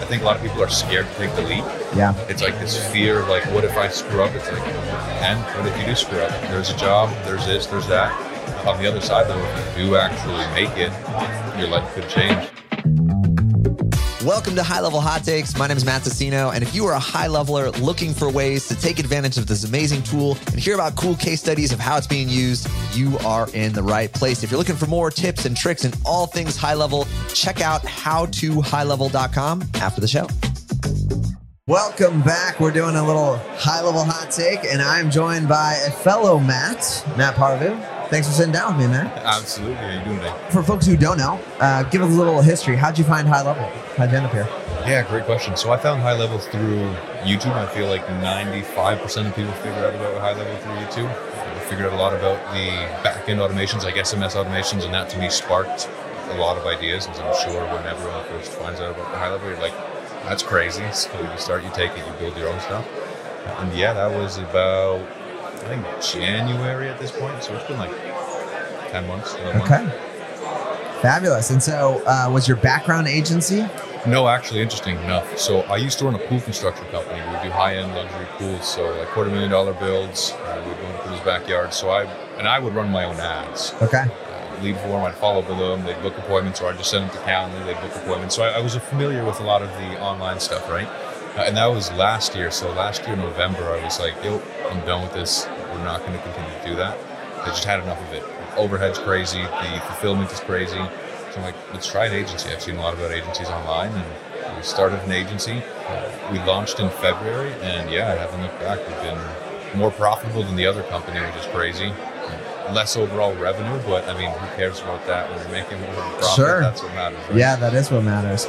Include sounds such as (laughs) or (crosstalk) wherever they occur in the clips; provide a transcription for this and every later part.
I think a lot of people are scared to take the leap. Yeah. It's like this fear of like, what if I screw up? It's like, and what if you do screw up? There's a job, there's this, there's that. On the other side, though, if you do actually make it, your life could change. Welcome to High Level Hot Takes. My name is Matt Tassino, and if you are a high leveler looking for ways to take advantage of this amazing tool and hear about cool case studies of how it's being used, you are in the right place. If you're looking for more tips and tricks and all things high level, check out howtohighlevel.com after the show. Welcome back. We're doing a little high level hot take, and I'm joined by a fellow Matt, Matt Parvu. Thanks for sitting down with me, man. Absolutely. How you doing today? For folks who don't know, uh, give us a little history. How'd you find high level? How'd you end up here? Yeah, great question. So I found high level through YouTube. I feel like 95% of people figure out about high level through YouTube. I figured out a lot about the back end automations, like SMS automations, and that to me sparked a lot of ideas. And I'm sure when everyone first finds out about the high level, you're like, that's crazy. So you start, you take it, you build your own stuff. And yeah, that was about, I think, January at this point. So it's been like 10 months. Okay. Fabulous. And so, uh, was your background agency? No, actually, interesting enough. So I used to run a pool construction company. We do high-end luxury pools, so like quarter million dollar builds. Uh, we'd go into people's backyards. So I and I would run my own ads. Okay. Lead form, I'd follow up with them. They'd book appointments, or I'd just send them to Calendly. They'd book appointments. So I, I was familiar with a lot of the online stuff, right? Uh, and that was last year. So last year, November, I was like, "Yo, I'm done with this. We're not going to continue to do that." I just had enough of it. Overhead's crazy. The fulfillment is crazy. So I'm like, let's try an agency. I've seen a lot about agencies online, and we started an agency. Uh, we launched in February, and yeah, I haven't looked back. We've been more profitable than the other company, which is crazy. Less overall revenue, but I mean, who cares about that when you're making more profit? Sure. That's what matters. Right? Yeah, that is what matters.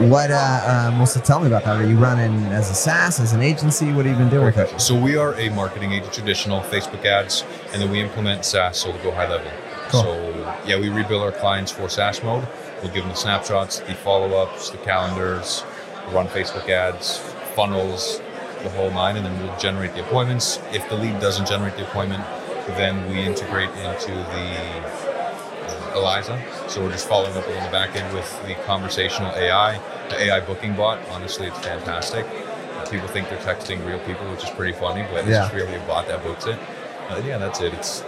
What, uh, um, well, so tell me about that. Are you running as a SaaS, as an agency? What have you been doing with it? So we are a marketing agent, traditional Facebook ads, and then we implement SaaS, so we go high level. Cool. So yeah, we rebuild our clients for SaaS mode. We'll give them the snapshots, the follow-ups, the calendars, run Facebook ads, funnels, the whole nine, and then we'll generate the appointments. If the lead doesn't generate the appointment, then we integrate into the uh, Eliza. So we're just following up on the back end with the conversational AI, the AI booking bot. Honestly, it's fantastic. People think they're texting real people, which is pretty funny, but Yeah. it's really a bot that books it. Uh, yeah, that's it. It's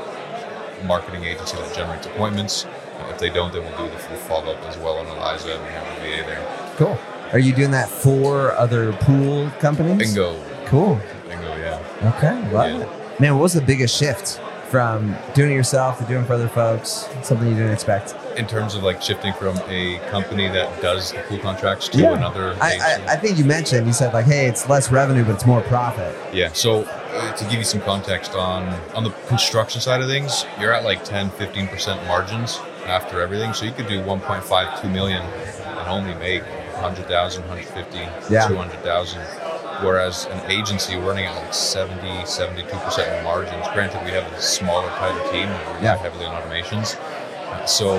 a marketing agency that generates appointments. Uh, if they don't, then we'll do the full follow up as well on Eliza, and we have a VA there. Cool. Are you doing that for other pool companies? Bingo, Cool. bingo, yeah. Okay. Love Yeah. it. Man, what was the biggest shift from doing it yourself to doing it for other folks? Something you didn't expect? In terms of like shifting from a company that does the pool contracts to Yeah. another I. I, I think you mentioned, you said, like, hey, it's less revenue, but it's more profit. Yeah. So uh, to give you some context on on the construction side of things, you're at like 10, 15% margins after everything. So you could do 1.5, 2 million and only make 100,000, 150, Yeah. 200,000. Whereas an agency we're running at like 70, 72% margins. Granted, we have a smaller, tighter team. and We Yeah. heavily on automations. Uh, So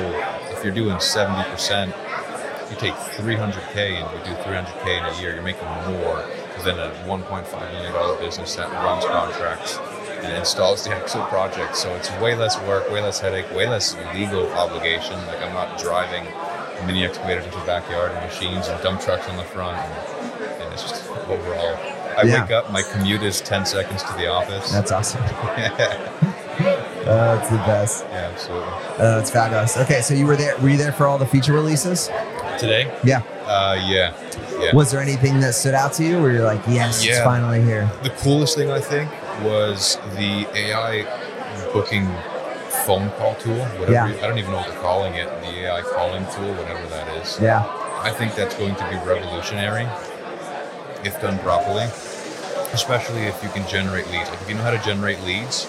if you're doing 70%, you take 300k and you do 300k in a year, you're making more than a 1.5 million dollar business that runs contracts and installs the actual project. So it's way less work, way less headache, way less legal obligation. Like I'm not driving mini excavators into the backyard and machines and dump trucks on the front. And, just overall. I Yeah. wake up, my commute is 10 seconds to the office. That's awesome. (laughs) (laughs) yeah, it's the best. Yeah, absolutely. Uh, it's fabulous. Okay, so you were there. Were you there for all the feature releases? Today? Yeah. Uh, yeah. Yeah. Was there anything that stood out to you where you're like, yes, it's finally here? The coolest thing I think was the AI booking phone call tool. Whatever Yeah. you- I don't even know what they're calling it. The AI calling tool, whatever that is. Yeah. I think that's going to be revolutionary if done properly. Especially if you can generate leads. Like if you know how to generate leads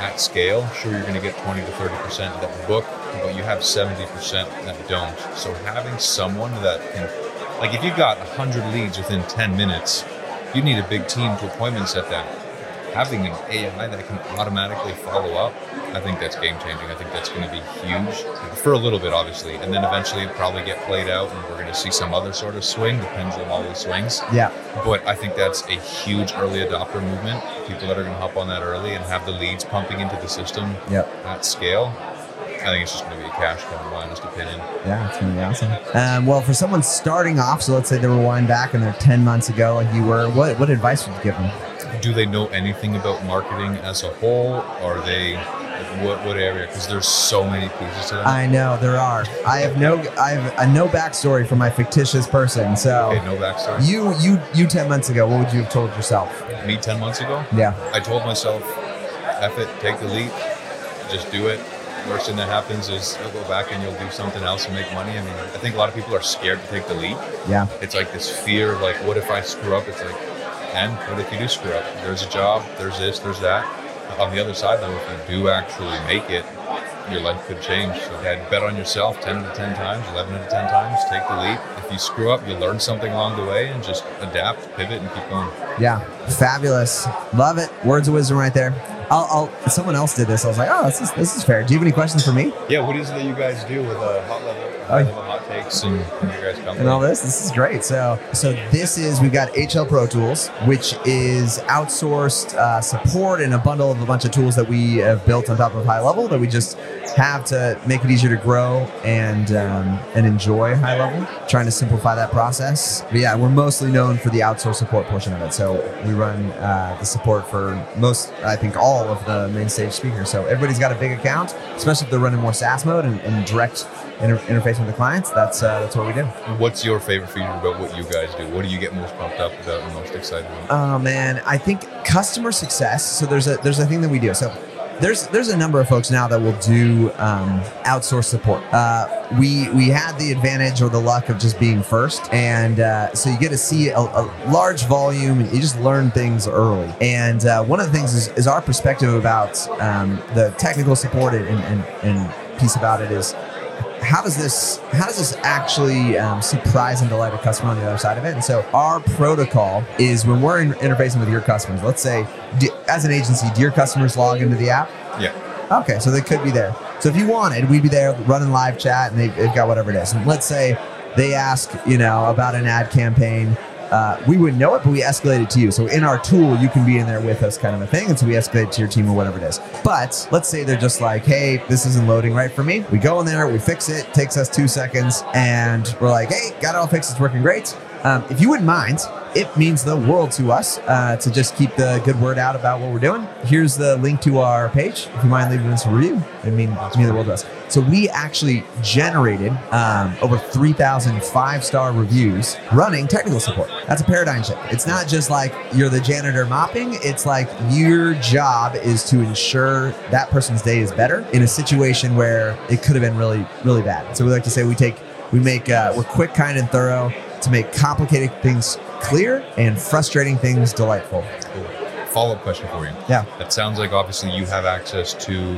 at scale, sure you're going to get 20 to 30 percent that book, but you have 70 percent that don't. So having someone that can, like if you got 100 leads within 10 minutes, you need a big team to appointment set that. Having an AI that can automatically follow up, I think that's game changing. I think that's going to be huge for a little bit, obviously, and then eventually it'll probably get played out, and we're going to see some other sort of swing. The pendulum always swings. Yeah. But I think that's a huge early adopter movement. People that are going to hop on that early and have the leads pumping into the system Yep. at scale. I think it's just going to be a cash cow, in my honest opinion. Yeah, it's gonna be awesome. Um, well, for someone starting off, so let's say they were wind back and they're ten months ago, like you were, what what advice would you give them? Do they know anything about marketing as a whole? Are they what what area? Because there's so many pieces to that. I know there are. I have no, I have a no backstory for my fictitious person. So okay, no backstory. you, you, you ten months ago, what would you have told yourself? Me ten months ago, Yeah, I told myself, "F it, take the leap, just do it." Worst thing that happens is you'll go back and you'll do something else and make money. I mean, I think a lot of people are scared to take the leap. yeah, It's like this fear of like, what if I screw up? It's like, and what if you do screw up? There's a job, there's this, there's that. On the other side, though, if you do actually make it, your life could change. So, yeah, bet on yourself 10 to 10 times, 11 to 10 times, take the leap. If you screw up, you learn something along the way and just adapt, pivot, and keep going. yeah. Fabulous, love it. Words of wisdom right there. I'll, I'll someone else did this. I was like, oh, this is this is fair. Do you have any questions for me? Yeah, what is it that you guys do with uh, hot level, high level hot takes and, and your guys' company? and all this. This is great. So, so this is we've got HL Pro Tools, which is outsourced uh, support and a bundle of a bunch of tools that we have built on top of High Level that we just have to make it easier to grow and um, and enjoy High Level. Trying to simplify that process. But yeah, we're mostly known for the outsource support portion of it. So we run uh, the support for most, I think, all of the main stage speakers. So everybody's got a big account, especially if they're running more SaaS mode and, and direct inter- interface with the clients. That's uh, that's what we do. What's your favorite feature about what you guys do? What do you get most pumped up about and most excited about? Oh man, I think customer success. So there's a there's a thing that we do. So there's there's a number of folks now that will do um, outsource support. Uh, we we had the advantage or the luck of just being first, and uh, so you get to see a, a large volume. and You just learn things early. And uh, one of the things is, is our perspective about um, the technical support and, and, and piece about it is how does this how does this actually um, surprise and delight a customer on the other side of it? And so our protocol is when we're in, interfacing with your customers let's say do, as an agency do your customers log into the app? Yeah. okay so they could be there. So if you wanted we'd be there running live chat and they've, they've got whatever it is. And let's say they ask you know about an ad campaign uh, we wouldn't know it, but we escalate it to you. So in our tool, you can be in there with us, kind of a thing. And so we escalate to your team or whatever it is. But let's say they're just like, "Hey, this isn't loading right for me." We go in there, we fix it. Takes us two seconds, and we're like, "Hey, got it all fixed. It's working great." Um, if you wouldn't mind, it means the world to us uh, to just keep the good word out about what we're doing. Here's the link to our page. If you mind leaving us a review, it mean it mean the world to us. So we actually generated um, over 3,000 five-star reviews running technical support. That's a paradigm shift. It's not just like you're the janitor mopping. It's like your job is to ensure that person's day is better in a situation where it could have been really, really bad. So we like to say we take, we make, uh, we're quick, kind, and thorough to make complicated things clear and frustrating things delightful. Cool. Follow up question for you. Yeah. That sounds like obviously you have access to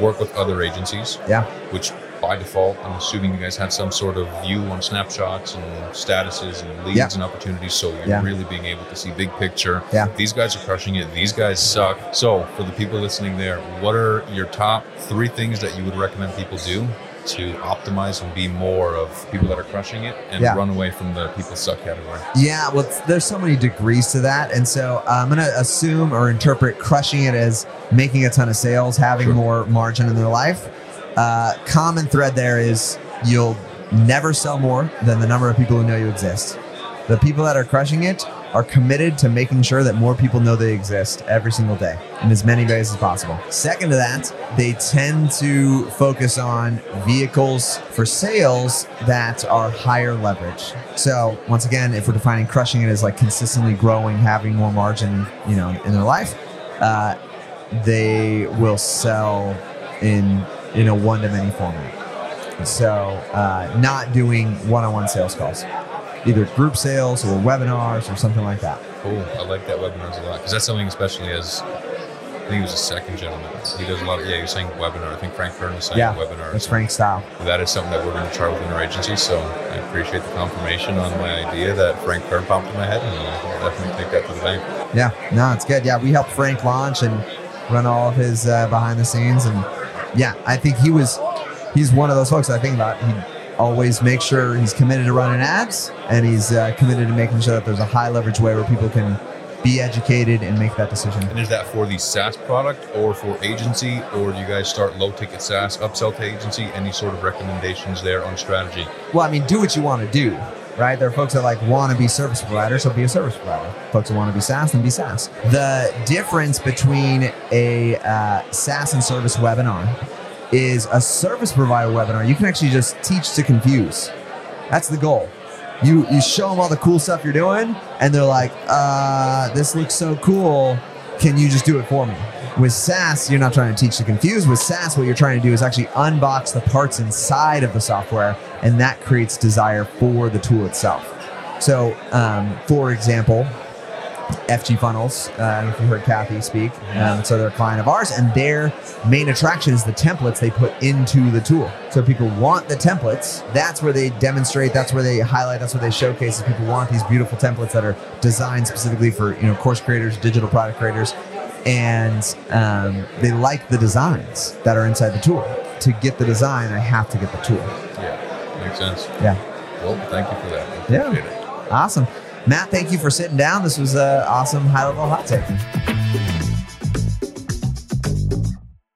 work with other agencies, Yeah. which by default, I'm assuming you guys have some sort of view on snapshots and statuses and leads Yeah. and opportunities. So you're Yeah. really being able to see big picture. Yeah. These guys are crushing it. These guys suck. So for the people listening there, what are your top three things that you would recommend people do to optimize and be more of people that are crushing it and Yeah. run away from the people suck category? Yeah, well, there's so many degrees to that, and so I'm gonna assume or interpret crushing it as making a ton of sales, having Sure. more margin in their life. Uh, common thread there is you'll never sell more than the number of people who know you exist. The people that are crushing it are committed to making sure that more people know they exist every single day in as many ways as possible. Second to that, they tend to focus on vehicles for sales that are higher leverage. So once again, if we're defining crushing it as like consistently growing, having more margin, you know, in their life, uh, they will sell in in a one to many format. So uh, not doing one-on-one sales calls, either group sales or webinars or something like that. Cool. I like that webinars a lot because that's something, especially as I think he was a second gentleman. He does a lot of, yeah, was saying webinar. I think Frank Kern was saying Yeah, webinar. That's Frank style. That is something that we're going to try within our agency. So I appreciate the confirmation on my idea that Frank Kern popped in my head, and I'll definitely take that to the bank. Yeah, no, it's good. Yeah, we helped Frank launch and run all of his uh, behind the scenes, and yeah, I think he was he's one of those folks I think about. He always make sure he's committed to running ads, and he's uh, committed to making sure that there's a high leverage way where people can be educated, and make that decision. And is that for the SaaS product or for agency, or do you guys start low ticket SaaS, upsell to agency? Any sort of recommendations there on strategy? Well, I mean, do what you want to do, right? There are folks that like want to be service providers, so be a service provider. Folks that want to be SaaS, then be SaaS. The difference between a uh, SaaS and service webinar is a service provider webinar. You can actually just teach to confuse. That's the goal. You you show them all the cool stuff you're doing, and they're like, uh, "This looks so cool. Can you just do it for me?" With SaaS, you're not trying to teach to confuse. With SaaS, what you're trying to do is actually unbox the parts inside of the software, and that creates desire for the tool itself. So, um, for example, FG Funnels. Uh, I don't know if you heard Kathy speak. Um, so they're a client of ours, and their main attraction is the templates they put into the tool. So people want the templates. That's where they demonstrate. That's where they highlight. That's where they showcase. Is people want these beautiful templates that are designed specifically for you know course creators, digital product creators, and um, they like the designs that are inside the tool. To get the design, I have to get the tool. Yeah, makes sense. Yeah. Well, thank you for that. Yeah. Appreciate it. Awesome. Matt, thank you for sitting down. This was an awesome high level hot take.